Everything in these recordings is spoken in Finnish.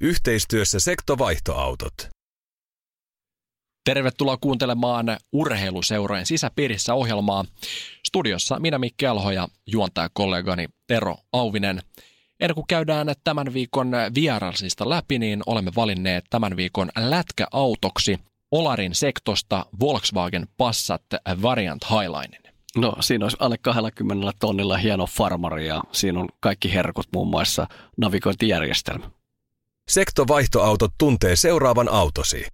Yhteistyössä sektovaihtoautot. Tervetuloa kuuntelemaan Urheiluseurojen sisäpiirissä ohjelmaa. Studiossa minä Mikki Alho ja juontajakollegani Tero Auvinen. Ennen kuin käydään tämän viikon vierasista läpi, niin olemme valinneet tämän viikon lätkäautoksi Olarin sektosta Volkswagen Passat Variant Highlinen. No siinä olisi alle 20 tonnilla hieno farmari ja siinä on kaikki herkut muun muassa navigointijärjestelmä. Sektovaihtoautot tuntee seuraavan autosi.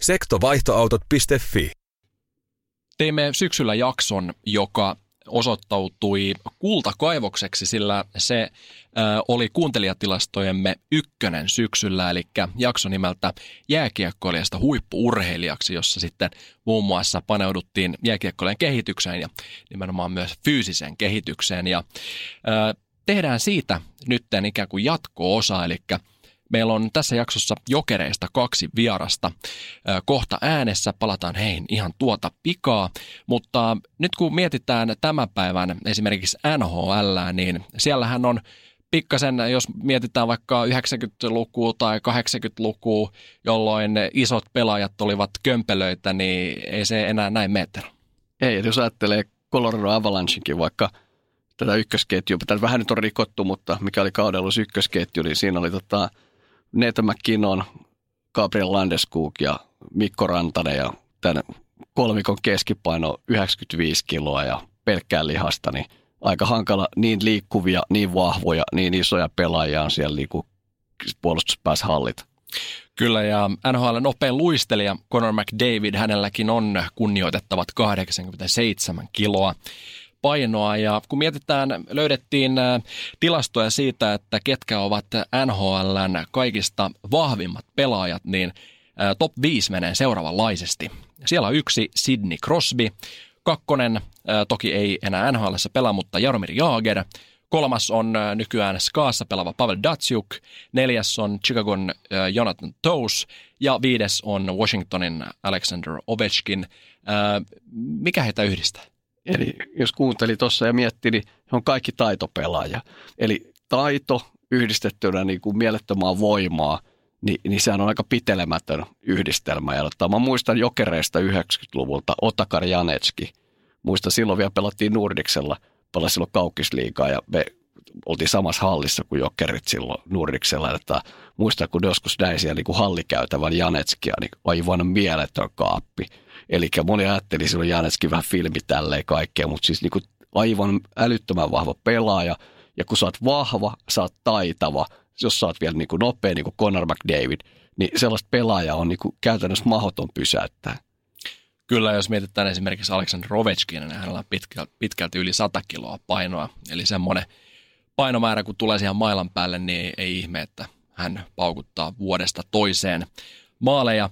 Sektovaihtoautot.fi Teimme syksyllä jakson, joka osoittautui kultakaivokseksi, sillä se ö, oli kuuntelijatilastojemme ykkönen syksyllä, eli jakso nimeltä jääkiekkoilijasta huippuurheilijaksi, jossa sitten muun muassa paneuduttiin jääkiekkoilijan kehitykseen ja nimenomaan myös fyysiseen kehitykseen. Ja ö, tehdään siitä nytten ikään kuin jatko-osa, eli Meillä on tässä jaksossa jokereista kaksi vierasta. Kohta äänessä palataan heihin ihan tuota pikaa, mutta nyt kun mietitään tämän päivän esimerkiksi NHL, niin siellähän on pikkasen, jos mietitään vaikka 90-lukua tai 80-lukua, jolloin isot pelaajat olivat kömpelöitä, niin ei se enää näin meter. Ei, jos ajattelee Colorado Avalanchekin vaikka tätä ykkösketjua, tätä vähän nyt on rikottu, mutta mikä oli kaudella ykkösketju, niin siinä oli tota, Neta McKinnon, Gabriel Landeskog ja Mikko Rantanen ja tämän kolmikon keskipaino 95 kiloa ja pelkkää lihasta, niin aika hankala niin liikkuvia, niin vahvoja, niin isoja pelaajia on siellä liiku puolustuspäässä hallita. Kyllä, ja NHL nopein luistelija Conor McDavid, hänelläkin on kunnioitettavat 87 kiloa painoa. Ja kun mietitään, löydettiin äh, tilastoja siitä, että ketkä ovat NHLn kaikista vahvimmat pelaajat, niin äh, top 5 menee seuraavanlaisesti. Siellä on yksi Sidney Crosby, kakkonen, äh, toki ei enää NHL pelaa, mutta Jaromir Jaager, Kolmas on nykyään Skaassa pelaava Pavel Datsjuk, neljäs on Chicagon Jonathan Toews ja viides on Washingtonin Alexander Ovechkin. Mikä heitä yhdistää? Eli jos kuunteli tuossa ja mietti, niin on kaikki taitopelaaja. Eli taito yhdistettynä niin kuin mielettömään voimaa, niin, niin sehän on aika pitelemätön yhdistelmä. Ja mä muistan jokereista 90-luvulta Otakar Janetski. Muistan silloin vielä pelattiin Nordiksella, pelasi silloin Kaukisliigaa ja me oltiin samassa hallissa kuin jokerit silloin Nordiksella. Että muistan, kun joskus näin siellä niin kuin hallikäytävän Janetskia, niin aivan mieletön kaappi Eli moni ajatteli silloin Janetski vähän filmi tälleen kaikkea, mutta siis niinku aivan älyttömän vahva pelaaja. Ja kun sä oot vahva, sä oot taitava, jos sä oot vielä niinku nopea niin kuin Conor McDavid, niin sellaista pelaajaa on niinku käytännössä mahdoton pysäyttää. Kyllä, jos mietitään esimerkiksi Aleksandr Ovechkin, niin hänellä on pitkälti, pitkälti yli 100 kiloa painoa. Eli semmoinen painomäärä, kun tulee siihen mailan päälle, niin ei ihme, että hän paukuttaa vuodesta toiseen maaleja.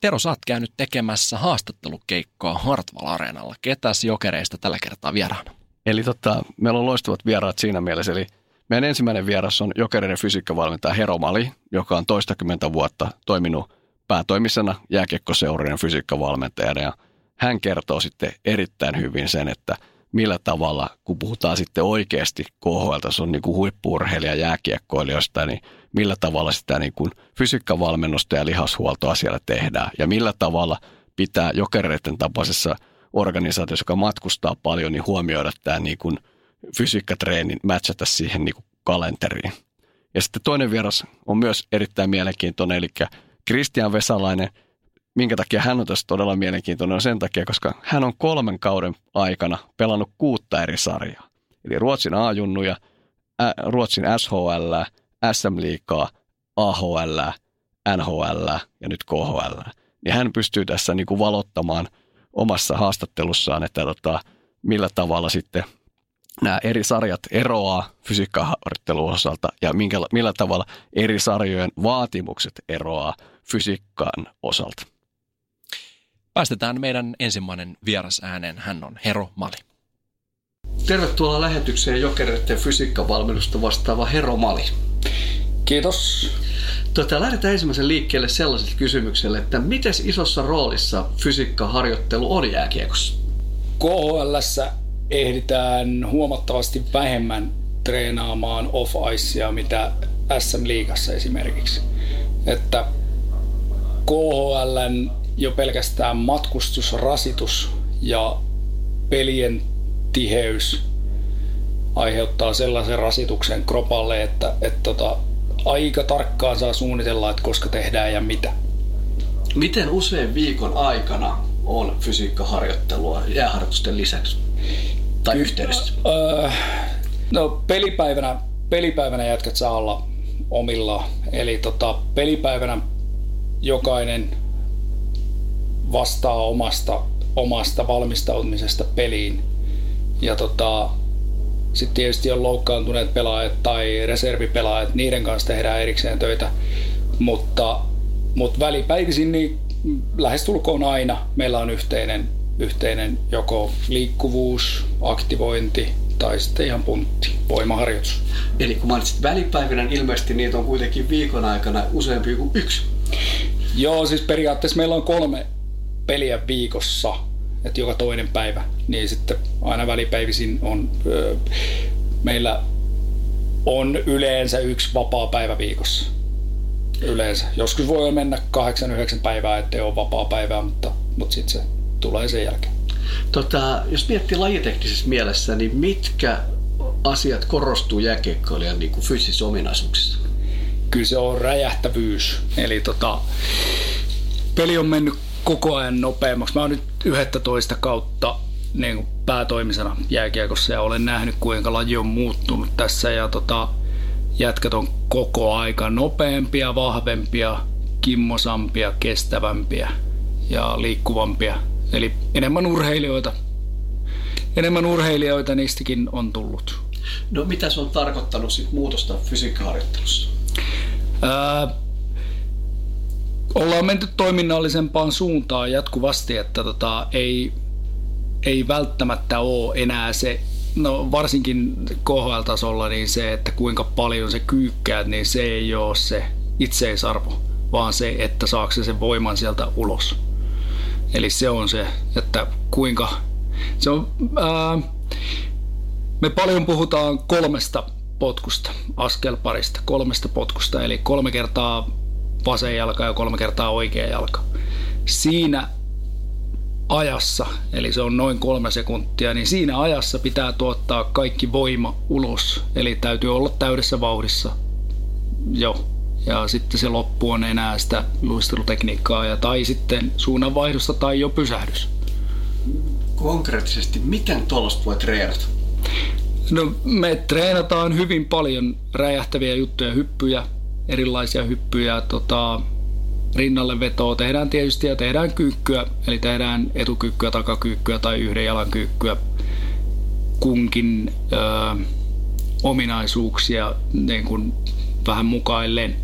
Tero, sä oot käynyt tekemässä haastattelukeikkoa Hartwall Areenalla. Ketäs jokereista tällä kertaa vieraana? Eli tota, meillä on loistavat vieraat siinä mielessä. Eli meidän ensimmäinen vieras on jokereiden fysiikkavalmentaja Hero Mali, joka on toistakymmentä vuotta toiminut päätoimisena jääkiekkoseurojen fysiikkavalmentajana. Ja hän kertoo sitten erittäin hyvin sen, että millä tavalla, kun puhutaan sitten oikeasti KHL, se on niin kuin jääkiekkoilijoista, niin millä tavalla sitä niin kuin fysiikkavalmennusta ja lihashuoltoa siellä tehdään ja millä tavalla pitää jokereiden tapaisessa organisaatiossa, joka matkustaa paljon, niin huomioida tämä niin kuin fysiikkatreenin, matchata siihen niin kuin kalenteriin. Ja sitten toinen vieras on myös erittäin mielenkiintoinen, eli Kristian Vesalainen. Minkä takia hän on tässä todella mielenkiintoinen on sen takia, koska hän on kolmen kauden aikana pelannut kuutta eri sarjaa. Eli Ruotsin A-junnuja, Ruotsin SHL, SM-liikaa, AHL, NHL ja nyt KHL. Niin hän pystyy tässä niin kuin valottamaan omassa haastattelussaan, että tota, millä tavalla sitten nämä eri sarjat eroaa fysiikkaharjoittelun osalta ja minkä, millä tavalla eri sarjojen vaatimukset eroaa fysiikkaan osalta. Päästetään meidän ensimmäinen vieras ääneen. Hän on Hero Mali. Tervetuloa lähetykseen Jokereiden fysiikkavalmennusta vastaava Hero Mali. Kiitos. Tota, lähdetään ensimmäisen liikkeelle sellaiselle kysymykselle, että miten isossa roolissa fysiikkaharjoittelu on jääkiekossa? KHL ehditään huomattavasti vähemmän treenaamaan off-icea, mitä SM-liigassa esimerkiksi. Että KHL jo pelkästään matkustusrasitus ja pelien tiheys aiheuttaa sellaisen rasituksen kropalle, että, että tota, aika tarkkaan saa suunnitella, että koska tehdään ja mitä. Miten usein viikon aikana on fysiikkaharjoittelua jääharjoitusten lisäksi? Tai yhteydessä? Öö, no pelipäivänä, pelipäivänä jätkät saa olla omilla. Eli tota, pelipäivänä jokainen vastaa omasta, omasta valmistautumisesta peliin. Ja tota, sitten tietysti on loukkaantuneet pelaajat tai reservipelaajat, niiden kanssa tehdään erikseen töitä. Mutta, mutta välipäivisin niin lähestulkoon aina meillä on yhteinen, yhteinen joko liikkuvuus, aktivointi tai sitten ihan puntti, voimaharjoitus. Eli kun mainitsit välipäivinä, niin ilmeisesti niitä on kuitenkin viikon aikana useampi kuin yksi. Joo, siis periaatteessa meillä on kolme peliä viikossa, että joka toinen päivä, niin sitten aina välipäivisin on, öö, meillä on yleensä yksi vapaa päivä viikossa. Yleensä. Joskus voi mennä kahdeksan, yhdeksän päivää, ettei ole vapaa päivää, mutta, mutta sitten se tulee sen jälkeen. Tota, jos miettii lajiteknisessä mielessä, niin mitkä asiat korostuu jääkiekkoilijan niin kuin fyysisissä ominaisuuksissa? Kyllä se on räjähtävyys. Eli tota, peli on mennyt koko ajan nopeammaksi. Mä oon nyt 11 kautta niin kuin päätoimisena jääkiekossa ja olen nähnyt kuinka laji on muuttunut tässä ja tota, jätkät on koko aika nopeampia, vahvempia, kimmosampia, kestävämpiä ja liikkuvampia. Eli enemmän urheilijoita. Enemmän urheilijoita niistäkin on tullut. No mitä se on tarkoittanut sit muutosta fysiikkaharjoittelussa? Ää, ollaan menty toiminnallisempaan suuntaan jatkuvasti, että tota, ei, ei välttämättä ole enää se, no varsinkin KHL-tasolla, niin se, että kuinka paljon se kyykkäät, niin se ei ole se itseisarvo, vaan se, että saako se sen voiman sieltä ulos. Eli se on se, että kuinka, se on, ää, me paljon puhutaan kolmesta potkusta, askelparista, kolmesta potkusta, eli kolme kertaa vasen jalka ja kolme kertaa oikea jalka. Siinä ajassa, eli se on noin kolme sekuntia, niin siinä ajassa pitää tuottaa kaikki voima ulos. Eli täytyy olla täydessä vauhdissa jo. Ja sitten se loppu on enää sitä luistelutekniikkaa ja tai sitten suunnanvaihdosta tai jo pysähdys. Konkreettisesti, miten tuollaista voi treenata? No me treenataan hyvin paljon räjähtäviä juttuja, hyppyjä, erilaisia hyppyjä, tota, rinnalle vetoa tehdään tietysti ja tehdään kyykkyä, eli tehdään etukyykkyä, takakyykkyä tai yhden jalan kyykkyä kunkin ö, ominaisuuksia niin kuin vähän mukaillen.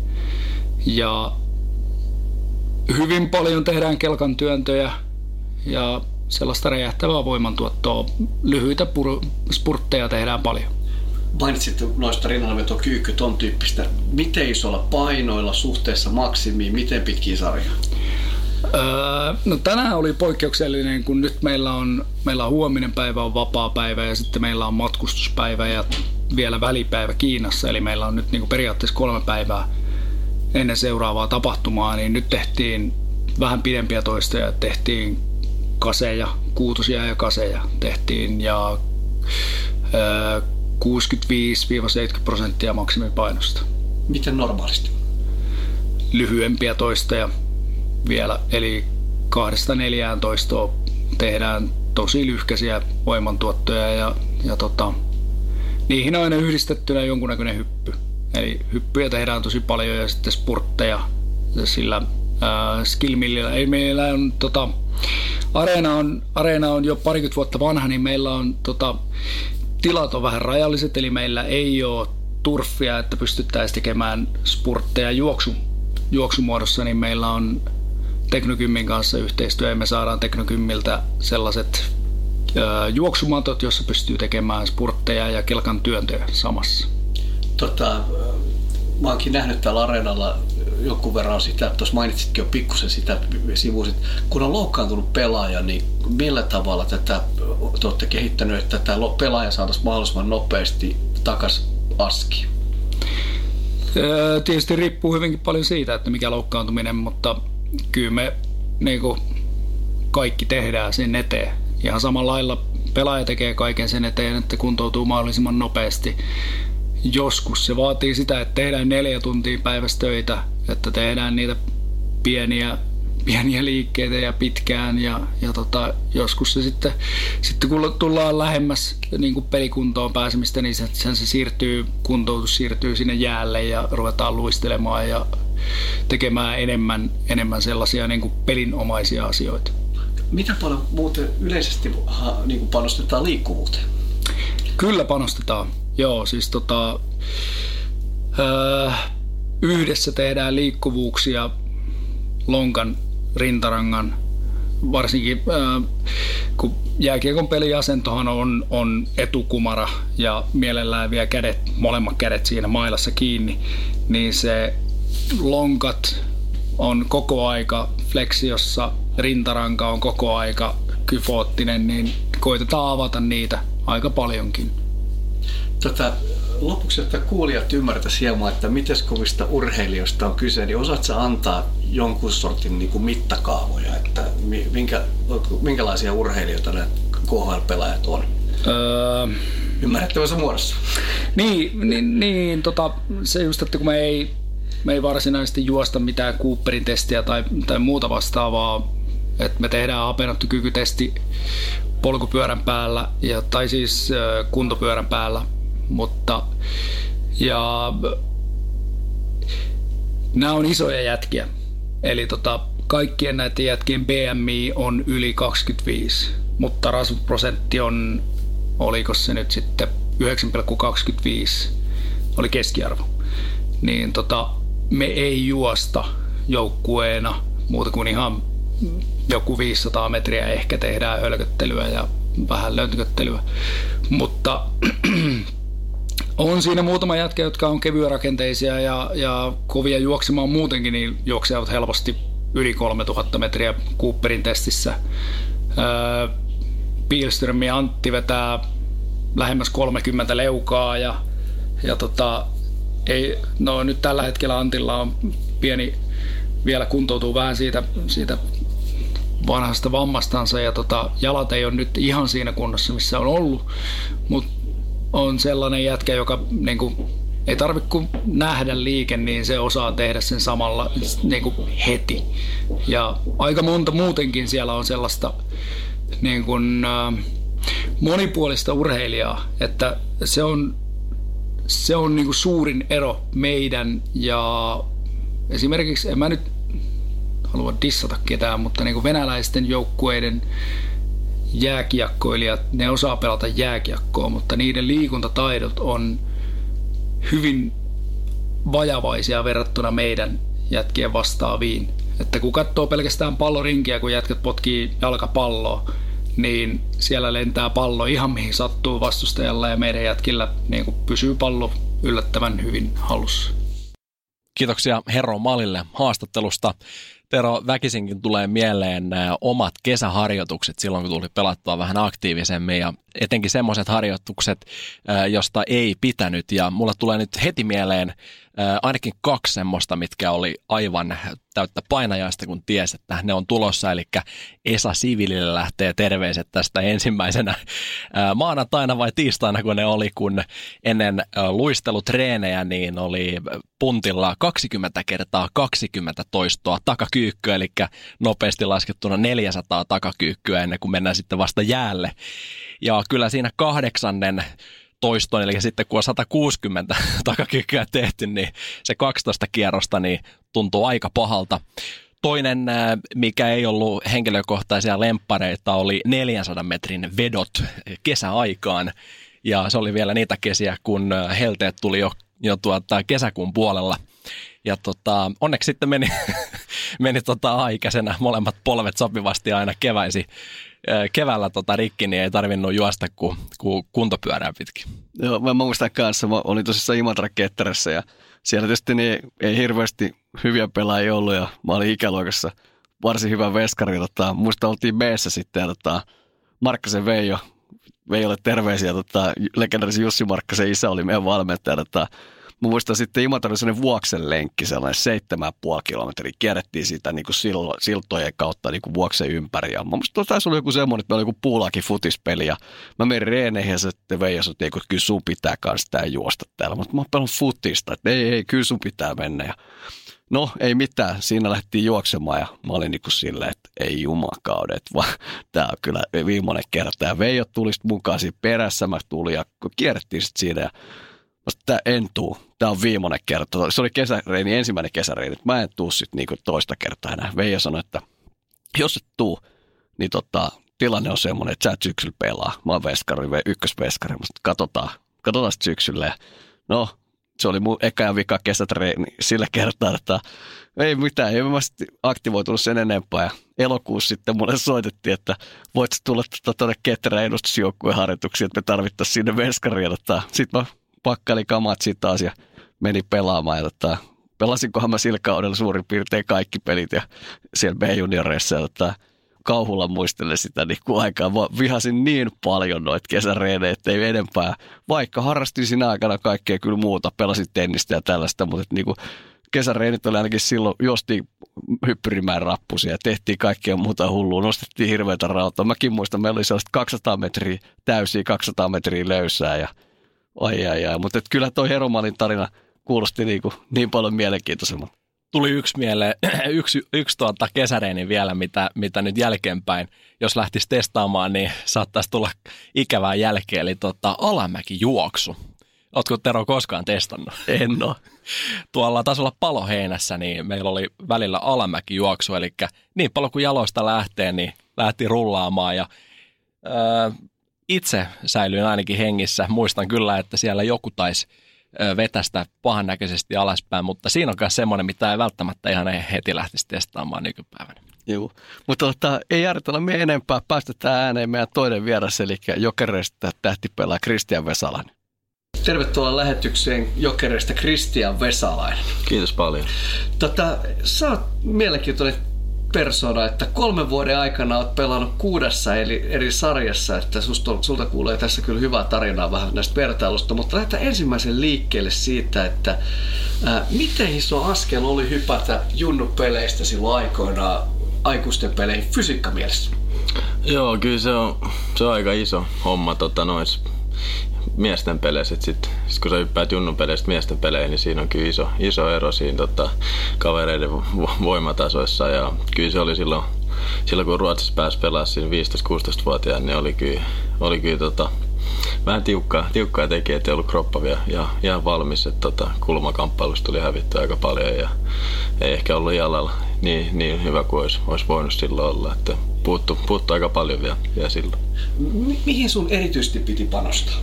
Ja hyvin paljon tehdään kelkan työntöjä ja sellaista räjähtävää voimantuottoa. Lyhyitä pur- spurtteja tehdään paljon mainitsit noista rinnanveto kyykky, ton tyyppistä. Miten isolla painoilla suhteessa maksimiin, miten pitkiä sarjoja? Öö, no tänään oli poikkeuksellinen, kun nyt meillä on, meillä on huominen päivä on vapaa päivä ja sitten meillä on matkustuspäivä ja vielä välipäivä Kiinassa. Eli meillä on nyt niin kuin periaatteessa kolme päivää ennen seuraavaa tapahtumaa, niin nyt tehtiin vähän pidempiä toistoja. Tehtiin kaseja, kuutosia ja kaseja tehtiin ja öö, 65-70 prosenttia maksimipainosta. Miten normaalisti? Lyhyempiä toistoja vielä, eli kahdesta neljään toistoa tehdään tosi lyhkäisiä voimantuottoja ja, ja tota, niihin on aina yhdistettynä jonkunnäköinen hyppy. Eli hyppyjä tehdään tosi paljon ja sitten spurtteja sillä äh, skillmillillä. Ei meillä on tota, Areena on, Areena on jo parikymmentä vuotta vanha, niin meillä on tota, tilat on vähän rajalliset, eli meillä ei ole turfia, että pystyttäisiin tekemään spurtteja juoksu, juoksumuodossa, niin meillä on Teknokymmin kanssa yhteistyö ja me saadaan Teknokymmiltä sellaiset ö, juoksumatot, jossa pystyy tekemään spurtteja ja kelkan työntöjä samassa. Tota, mä oonkin nähnyt täällä areenalla jonkun verran sitä, tuossa mainitsitkin jo pikkusen sitä sivuisit. Kun on loukkaantunut pelaaja, niin millä tavalla tätä te olette kehittänyt, että tämä pelaaja saataisiin mahdollisimman nopeasti takas aski? Tietysti riippuu hyvinkin paljon siitä, että mikä loukkaantuminen, mutta kyllä me niin kuin, kaikki tehdään sen eteen. Ihan samalla lailla pelaaja tekee kaiken sen eteen, että kuntoutuu mahdollisimman nopeasti. Joskus se vaatii sitä, että tehdään neljä tuntia päivässä töitä, että tehdään niitä pieniä, pieniä liikkeitä ja pitkään ja, ja tota, joskus se sitten, sitten kun tullaan lähemmäs niin kuin pelikuntoon pääsemistä, niin se, sen se siirtyy, kuntoutus siirtyy sinne jäälle ja ruvetaan luistelemaan ja tekemään enemmän, enemmän sellaisia niin kuin pelinomaisia asioita. Mitä paljon muuten yleisesti niin kuin panostetaan liikkuvuuteen? Kyllä panostetaan. Joo, siis tota, öö, yhdessä tehdään liikkuvuuksia lonkan, rintarangan, varsinkin öö, kun jääkiekon peliasentohan on, on etukumara ja mielellään vielä kädet, molemmat kädet siinä mailassa kiinni, niin se lonkat on koko aika flexiossa, rintaranka on koko aika kyfoottinen, niin koitetaan avata niitä aika paljonkin. Tota, lopuksi, että kuulijat ymmärtäisivät hieman, että miten kovista urheilijoista on kyse, niin osaatko antaa jonkun sortin niin kuin mittakaavoja, että minkä, minkälaisia urheilijoita nämä KHL-pelaajat on? Öö, Ymmärrettävässä muodossa. Niin, niin, niin tota, se just, että kun me ei me ei varsinaisesti juosta mitään Cooperin testiä tai, tai muuta vastaavaa. Et me tehdään hapenottokykytesti polkupyörän päällä ja, tai siis äh, kuntopyörän päällä, mutta ja nämä on isoja jätkiä. Eli tota, kaikkien näiden jätkien BMI on yli 25, mutta rasvaprosentti on, oliko se nyt sitten 9,25 oli keskiarvo. Niin tota, me ei juosta joukkueena muuta kuin ihan joku 500 metriä ehkä tehdään hölköttelyä ja vähän lönköttelyä. Mutta on siinä muutama jätkä, jotka on kevyerakenteisia ja, ja kovia juoksemaan muutenkin, niin juoksevat helposti yli 3000 metriä Cooperin testissä. Öö, Pilström ja Antti vetää lähemmäs 30 leukaa ja, ja tota, ei, no nyt tällä hetkellä Antilla on pieni, vielä kuntoutuu vähän siitä, siitä vanhasta vammastansa ja tota, jalat ei ole nyt ihan siinä kunnossa, missä on ollut, mutta on sellainen jätkä, joka niin kuin, ei tarvitse kuin nähdä liike, niin se osaa tehdä sen samalla niin kuin heti. Ja aika monta muutenkin siellä on sellaista niin kuin, äh, monipuolista urheilijaa, että se on se on niinku suurin ero meidän ja esimerkiksi, en mä nyt halua dissata ketään, mutta niinku venäläisten joukkueiden jääkiekkoilijat, ne osaa pelata jääkiekkoa, mutta niiden liikuntataidot on hyvin vajavaisia verrattuna meidän jätkien vastaaviin. Että kun katsoo pelkästään pallorinkiä, kun jätkät potkii jalkapalloa, niin siellä lentää pallo ihan mihin sattuu vastustajalla ja meidän jätkillä niin kuin pysyy pallo yllättävän hyvin halussa. Kiitoksia Herro Malille haastattelusta. Tero, väkisinkin tulee mieleen nämä omat kesäharjoitukset silloin, kun tuli pelattua vähän aktiivisemmin ja etenkin semmoiset harjoitukset, josta ei pitänyt. Ja mulla tulee nyt heti mieleen ainakin kaksi semmoista, mitkä oli aivan täyttä painajaista, kun ties, että ne on tulossa. Eli Esa Sivilille lähtee terveiset tästä ensimmäisenä maanantaina vai tiistaina, kun ne oli, kun ennen luistelutreenejä niin oli puntilla 20 kertaa 20 toistoa takakyykkyä, eli nopeasti laskettuna 400 takakyykkyä ennen kuin mennään sitten vasta jäälle. Ja kyllä siinä kahdeksannen toiston, eli sitten kun on 160 takakyykkyä tehty, niin se 12 kierrosta niin tuntuu aika pahalta. Toinen, mikä ei ollut henkilökohtaisia lemppareita, oli 400 metrin vedot kesäaikaan. Ja se oli vielä niitä kesiä, kun helteet tuli jo, jo tuota kesäkuun puolella. Ja tota, onneksi sitten meni, meni tota aikäisenä molemmat polvet sopivasti aina keväisi keväällä tota rikki, niin ei tarvinnut juosta kuin, kuin kuntopyörää pitkin. Joo, mä muistan kanssa, mä olin tosissaan Imatra Ketterässä ja siellä tietysti niin ei hirveästi hyviä pelaajia ollut ja mä olin ikäluokassa varsin hyvä veskari. Tota, muista oltiin b sitten ja tota, Markkasen Veijo, Veijolle terveisiä, tota, legendarisen Jussi Markkasen isä oli meidän valmentaja. Tota, Mä muistan sitten Imatra sellainen vuoksen lenkki, sellainen 7,5 kilometriä. Kierrettiin sitä niin kuin siltojen kautta niin kuin vuoksen ympäri. Ja mä muistan, että taisi olla joku semmoinen, että meillä oli joku puulaki futispeli. Ja mä menin reeneihin ja sitten Veijo sanoi, että kyllä sun pitää kanssa tää juosta täällä. Mutta mä oon futista, että ei, ei, kyllä sun pitää mennä. Ja No ei mitään, siinä lähtiin juoksemaan ja mä olin niin kuin silleen, että ei jumakaudet, vaan tämä on kyllä viimeinen kerta. Ja Veijo tuli mukaan siinä perässä, mä tulin ja kierrettiin sitten siinä ja tämä en tuu. Tämä on viimeinen kerta. Se oli kesäreini, ensimmäinen kesäreini. Mä en tuu sitten niinku toista kertaa enää. Veija sanoi, että jos et tuu, niin tota, tilanne on semmoinen, että sä et syksyllä pelaa. Mä oon veskari, ykkösveskari. Katsotaan, katsotaan sitten syksyllä. no, se oli mun eka ja vika kesätreeni sillä kertaa, että ei mitään, ei mä sitten aktivoitunut sen enempää. Ja elokuussa sitten mulle soitettiin, että voit tulla tuonne tuota, Ketterän edustusjoukkueen harjoituksiin, että me tarvittaisiin sinne veskaria. Sitten mä pakkali kamat sitten taas ja meni pelaamaan. Ja tota, pelasinkohan mä sillä kaudella suurin piirtein kaikki pelit ja siellä B-junioreissa. Tota, kauhulla muistelen sitä niin kuin aikaa. Mä vihasin niin paljon noita kesäreenejä, että ei enempää. Vaikka harrastin siinä aikana kaikkea kyllä muuta, pelasin tennistä ja tällaista, mutta niin kuin kesäreenit oli ainakin silloin, josti hyppyrimään rappusia tehtiin kaikkea muuta hullua, nostettiin hirveätä rautaa. Mäkin muistan, meillä oli sellaista 200 metriä täysiä, 200 metriä löysää ja Ai ai ai, mutta kyllä toi Heromalin tarina kuulosti niin, kuin niin paljon mielenkiintoisemmalta. Tuli yksi mieleen, yksi, yksi tuota kesäreeni vielä, mitä, mitä nyt jälkeenpäin, jos lähtisi testaamaan, niin saattaisi tulla ikävää jälkeen, eli tota, alamäki juoksu. Oletko Tero koskaan testannut? En ole. Tuolla tasolla paloheinässä, niin meillä oli välillä alamäki juoksu, eli niin paljon kuin jaloista lähtee, niin lähti rullaamaan ja öö, itse säilyin ainakin hengissä. Muistan kyllä, että siellä joku taisi vetästä pahannäköisesti alaspäin, mutta siinä on myös semmoinen, mitä ei välttämättä ihan heti lähtisi testaamaan nykypäivänä. Joo, mutta tota, ei järjestellä me enempää. Päästetään ääneen meidän toinen vieras, eli Jokereista tähtipelaa Kristian Vesalainen. Tervetuloa lähetykseen Jokereista Kristian Vesalainen. Kiitos paljon. Tota, sä oot mielenkiintoinen persona, että kolmen vuoden aikana olet pelannut kuudessa eli eri sarjassa, että susta, sulta kuulee tässä kyllä hyvää tarinaa vähän näistä vertailusta, mutta lähdetään ensimmäisen liikkeelle siitä, että ää, miten iso askel oli hypätä junnupeleistä silloin aikoinaan aikuisten peleihin fysiikkamielessä? Joo, kyllä se on, se on aika iso homma tota, noissa miesten peleissä. Sit, sit kun sä hyppäät junnun peleistä miesten peleihin, niin siinä on kyllä iso, iso ero siinä tota, kavereiden voimatasoissa. Ja kyllä se oli silloin, silloin kun Ruotsissa pääsi pelaamaan siinä 15-16-vuotiaan, niin oli kyllä, oli kyllä tota, vähän tiukkaa, tiukkaa teki, ettei ollut kroppa vielä ja ihan valmis. Että tota, kulmakamppailusta tuli hävitty aika paljon ja ei ehkä ollut jalalla niin, niin hyvä kuin olisi, olisi voinut silloin olla. Että puuttu, puuttu aika paljon vielä, vielä silloin. Mi- mihin sun erityisesti piti panostaa?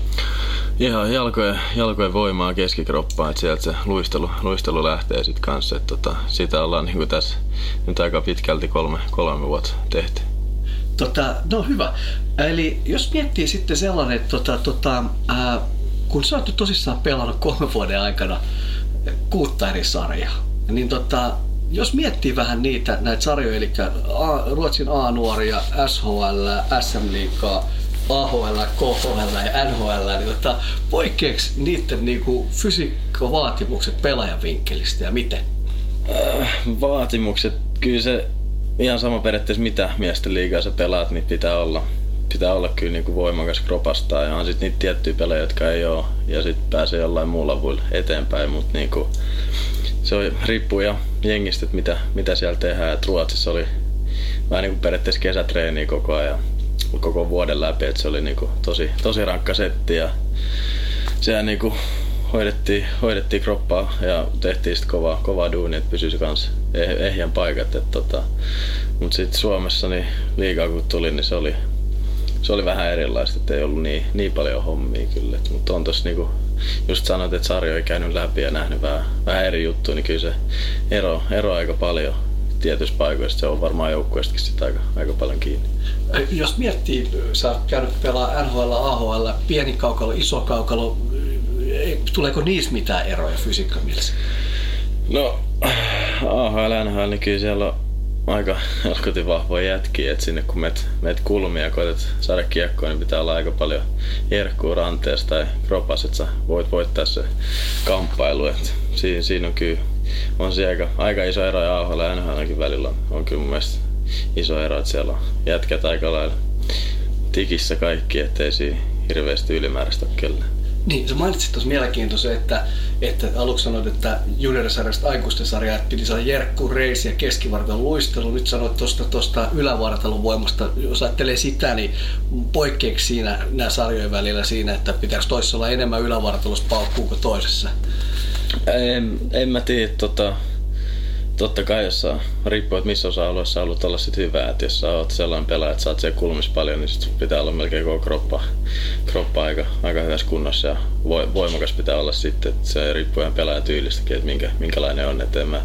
Ihan jalkojen, jalkojen voimaa keskikroppaan, että sieltä se luistelu, luistelu lähtee sitten kanssa. Että tota, sitä ollaan niin kuin tässä nyt aika pitkälti kolme, kolme vuotta tehty. Tota, no hyvä. Eli jos miettii sitten sellainen, että tota, tota, ää, kun sä oot tosissaan pelannut kolmen vuoden aikana kuutta eri sarjaa, niin tota, jos miettii vähän niitä näitä sarjoja, eli A, Ruotsin A-nuoria, SHL, SM Liigaa, AHL, KHL ja NHL, niin tota, poikkeeko niiden niinku fysiikkavaatimukset pelaajan vinkkelistä ja miten? Äh, vaatimukset, kyllä se ihan sama periaatteessa mitä miesten liigaa sä pelaat, niin pitää olla, pitää olla kyllä niinku voimakas kropasta ja on sitten niitä tiettyjä pelejä, jotka ei ole ja sitten pääsee jollain muulla eteenpäin, mutta niinku, se on, riippuu ja jengistä, että mitä, mitä siellä tehdään. Et Ruotsissa oli vähän niin kuin periaatteessa kesätreeniä koko ajan, koko vuoden läpi, että se oli niin kuin tosi, tosi rankka setti ja sehän niin kuin hoidettiin, hoidettiin kroppaa ja tehtiin sitten kovaa, kovaa duunia, että pysyisi kans eh, ehjän paikat. tota, Mutta sitten Suomessa niin liikaa kun tuli, niin se oli, se oli vähän erilaista, että ei ollut niin, niin paljon hommia kyllä. Mutta on tossa niinku, just sanoit, että sarjo ei käynyt läpi ja nähnyt vähän, vähän eri juttuja, niin kyllä se ero, ero aika paljon tietyissä paikoissa. Se on varmaan joukkueestakin sitä aika, aika paljon kiinni. Jos miettii, sä oot käynyt pelaa NHL, AHL, pieni kaukalo, iso kaukalo, tuleeko niissä mitään eroja fysiikkamielessä? No, AHL, NHL, niin kyllä siellä on aika helkutin vahvoja jätkiä, että sinne kun meet, meet kulmia ja koetat saada kiekkoa, niin pitää olla aika paljon jerkkuu ranteesta tai kropas, että sä voit voittaa se kamppailu. Et siinä, siinä on kyllä on aika, aika iso ero ja AHL ja NHLkin välillä on, on kyllä mun mielestä iso ero, että siellä on jätkät aika lailla tikissä kaikki, ettei siinä hirveästi ylimääräistä ole kellään. Niin, sä mainitsit tuossa mielenkiintoisen, että, että aluksi sanoit, että juniorisarjasta aikuisten sarjaa piti saada jerkku, reisi ja keskivartalon luistelu. Nyt sanoit tuosta tosta ylävartalon voimasta. Jos ajattelee sitä, niin poikkeeksi siinä nämä sarjojen välillä siinä, että pitäisi toisessa olla enemmän ylävartalossa paukkuu kuin toisessa? En, en mä tiedä, tota, totta kai jos saa, riippuu, että missä osa-alueessa haluat olla sit hyvä. Että jos sä oot sellainen pelaaja, että oot siellä kulmissa paljon, niin sit pitää olla melkein koko kroppa, kroppa aika, aika hyvässä kunnossa ja voimakas pitää olla sitten. Että se riippuu ihan pelaajatyylistäkin, että minkä, minkälainen on. Että en mä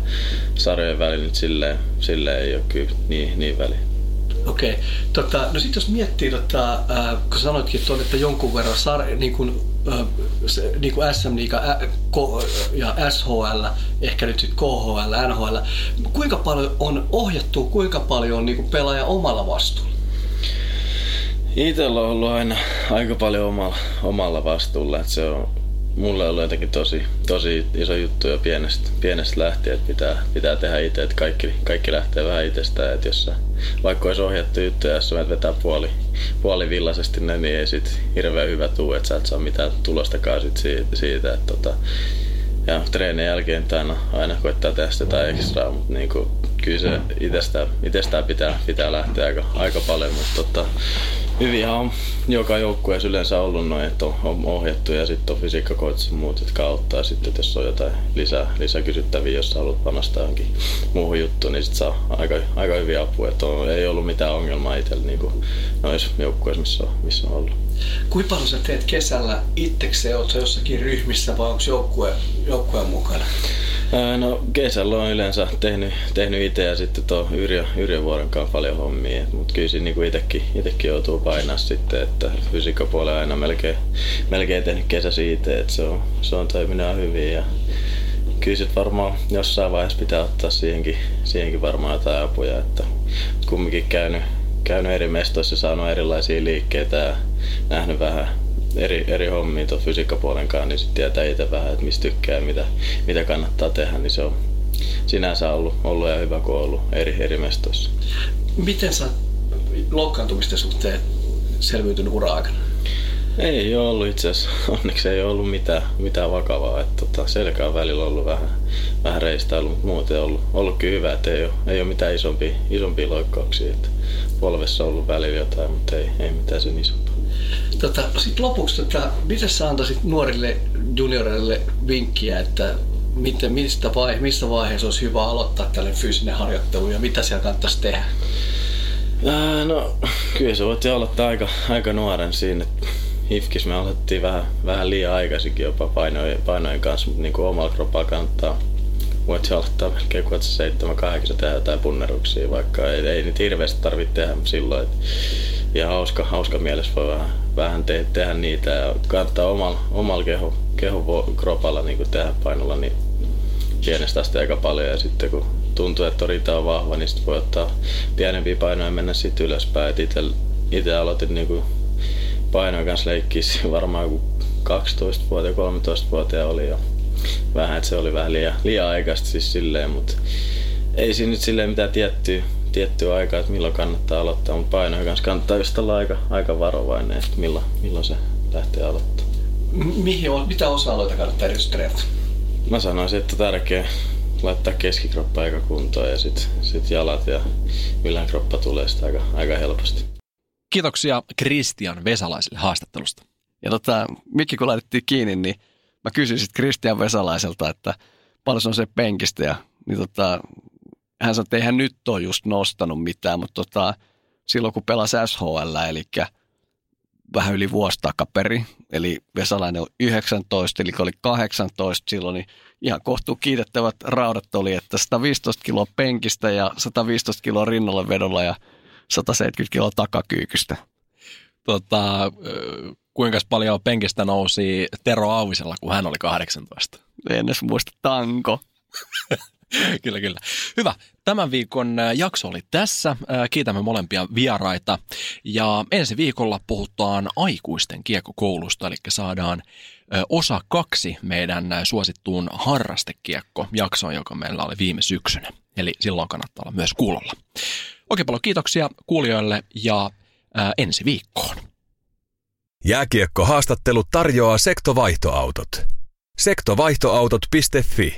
sarjojen välillä nyt silleen, silleen ei ole kyllä niin, niin väliä. Okei. Okay. Tota, no sitten jos miettii, tota, äh, kun sanoitkin tuon, että jonkun verran sar, niin kuin, äh, se, niin kuin SM Liiga ja SHL, ehkä nyt KHL, NHL, kuinka paljon on ohjattu, kuinka paljon on niin kuin pelaaja omalla vastuulla? Itsellä on ollut aina aika paljon omalla, omalla vastuulla, että se on mulle on jotenkin tosi, tosi iso juttu jo pienestä, pienestä lähtien, että pitää, pitää tehdä itse, että kaikki, kaikki lähtee vähän itsestään, että jos sä, vaikka olisi ohjattu juttuja, jos sä vetää puoli, puolivillaisesti ne, niin ei sit hirveän hyvä tuu, että sä et saa mitään tulostakaan sit siitä, siitä että tota, ja treenin jälkeen aina, aina koittaa tehdä sitä ekstraa, mutta niin kuin, kyllä se itsestään, itsestään pitää, pitää lähteä aika, aika paljon, mutta tota, hyviä on joka joukkueessa yleensä ollut noin, että on ohjattu ja sitten on fysiikkakoitsi muut, jotka auttaa sitten, jos on jotain lisää, lisäkysyttäviä, jos haluat panostaa johonkin muuhun juttuun, niin sitten saa aika, aika hyviä apua. Että on, ei ollut mitään ongelmaa itsellä niin kuin noissa joukkueissa, missä on, missä on ollut. Kuinka paljon sä teet kesällä itsekseen? Oletko jossakin ryhmissä vai onko joukkue, joukkueen mukana? No kesällä on yleensä tehnyt, tehnyt itse ja sitten tuo Yrjö, Yrjö Vuoren kanssa paljon hommia. Mutta kyllä siinä niin itsekin, itsekin joutuu painaa sitten, että fysiikkapuolella aina melkein, melkein tehnyt kesä siitä, että se on, se on toiminut hyvin. Ja kyllä sitten varmaan jossain vaiheessa pitää ottaa siihenkin, siihenkin varmaan jotain apuja, että kumminkin käynyt, käynyt eri mestoissa saanut erilaisia liikkeitä ja nähnyt vähän eri, eri hommia tuon fysiikkapuolen kanssa, niin sitten tietää itse vähän, että mistä tykkää ja mitä, mitä kannattaa tehdä, niin se on sinänsä ollut, ollut ja hyvä, kun on ollut eri, eri mestoissa. Miten sä loukkaantumisten suhteen selviytynyt ura-aikana? Ei ole ollut itse asiassa, onneksi ei ole ollut mitään, mitään vakavaa. Että tota, selkä on välillä ollut vähän, vähän reistailu, mutta muuten on ollut, ollut kyllä hyvä, että ei ole, ei ole mitään isompia, isompia loikkauksia. Että polvessa on ollut välillä jotain, mutta ei, ei mitään sen isompaa. Tota, sitten lopuksi, tota, mitä sä antaisit nuorille junioreille vinkkiä, että miten, mistä vaihe, missä vaiheessa olisi hyvä aloittaa tällainen fyysinen harjoittelu ja mitä siellä kannattaisi tehdä? Ää, no, kyllä se voit aloittaa aika, aika nuoren siinä. Hifkis me aloitettiin vähän, vähän liian aikaisinkin jopa painojen, painojen kanssa, mutta niin kuin omalla kroppaa kannattaa voit aloittaa melkein kun 7 8 tehdä jotain punneruksia, vaikka ei, ei niitä hirveästi tarvitse tehdä silloin. Että ihan hauska, hauska mielessä voi vähän, vähän te, tehdä niitä ja kannattaa omalla, omalla keho, keho kropalla niin tehdä painolla niin pienestä asti aika paljon ja sitten kun tuntuu, että rita on vahva, niin sitten voi ottaa pienempiä painoja ja mennä sitten ylöspäin. Itse aloitin niin kuin painojen kanssa leikkiä varmaan kun 12-vuotiaan, 13-vuotiaan oli jo vähän, että se oli vähän liian, liian aikaista siis silleen, mutta ei siinä nyt silleen mitään tiettyä, tiettyä aikaa, että milloin kannattaa aloittaa, mutta painojen kanssa kannattaa just olla aika, aika varovainen, että milloin, milloin se lähtee aloittaa. Mihin, mitä osa-alueita kannattaa erityisesti treenata? Mä sanoisin, että tärkeä laittaa keskikroppa aika kuntoon ja sitten sit jalat ja yläkroppa tulee sitä aika, aika helposti. Kiitoksia Kristian Vesalaiselle haastattelusta. Ja tota, Mikki kun laitettiin kiinni, niin mä kysyin sitten Kristian Vesalaiselta, että paljon se on se penkistä ja niin tota, hän sanoi, että eihän nyt ole just nostanut mitään, mutta tota, silloin kun pelasi SHL, eli vähän yli vuosi takaperi, eli Vesalainen on 19, eli oli 18 silloin, niin ihan kohtuu kiitettävät raudat oli, että 115 kiloa penkistä ja 115 kiloa rinnalle vedolla ja 170 kiloa takakyykystä. Tota, kuinka paljon penkistä nousi Tero Auvisella, kun hän oli 18? En edes muista tanko. kyllä, kyllä. Hyvä. Tämän viikon jakso oli tässä. Kiitämme molempia vieraita. Ja ensi viikolla puhutaan aikuisten kiekkokoulusta, eli saadaan osa kaksi meidän suosittuun harrastekiekko-jaksoon, joka meillä oli viime syksynä. Eli silloin kannattaa olla myös kuulolla. Oikein paljon kiitoksia kuulijoille ja ensi viikkoon. Jääkiekko-haastattelu tarjoaa sektovaihtoautot. Sektovaihtoautot.fi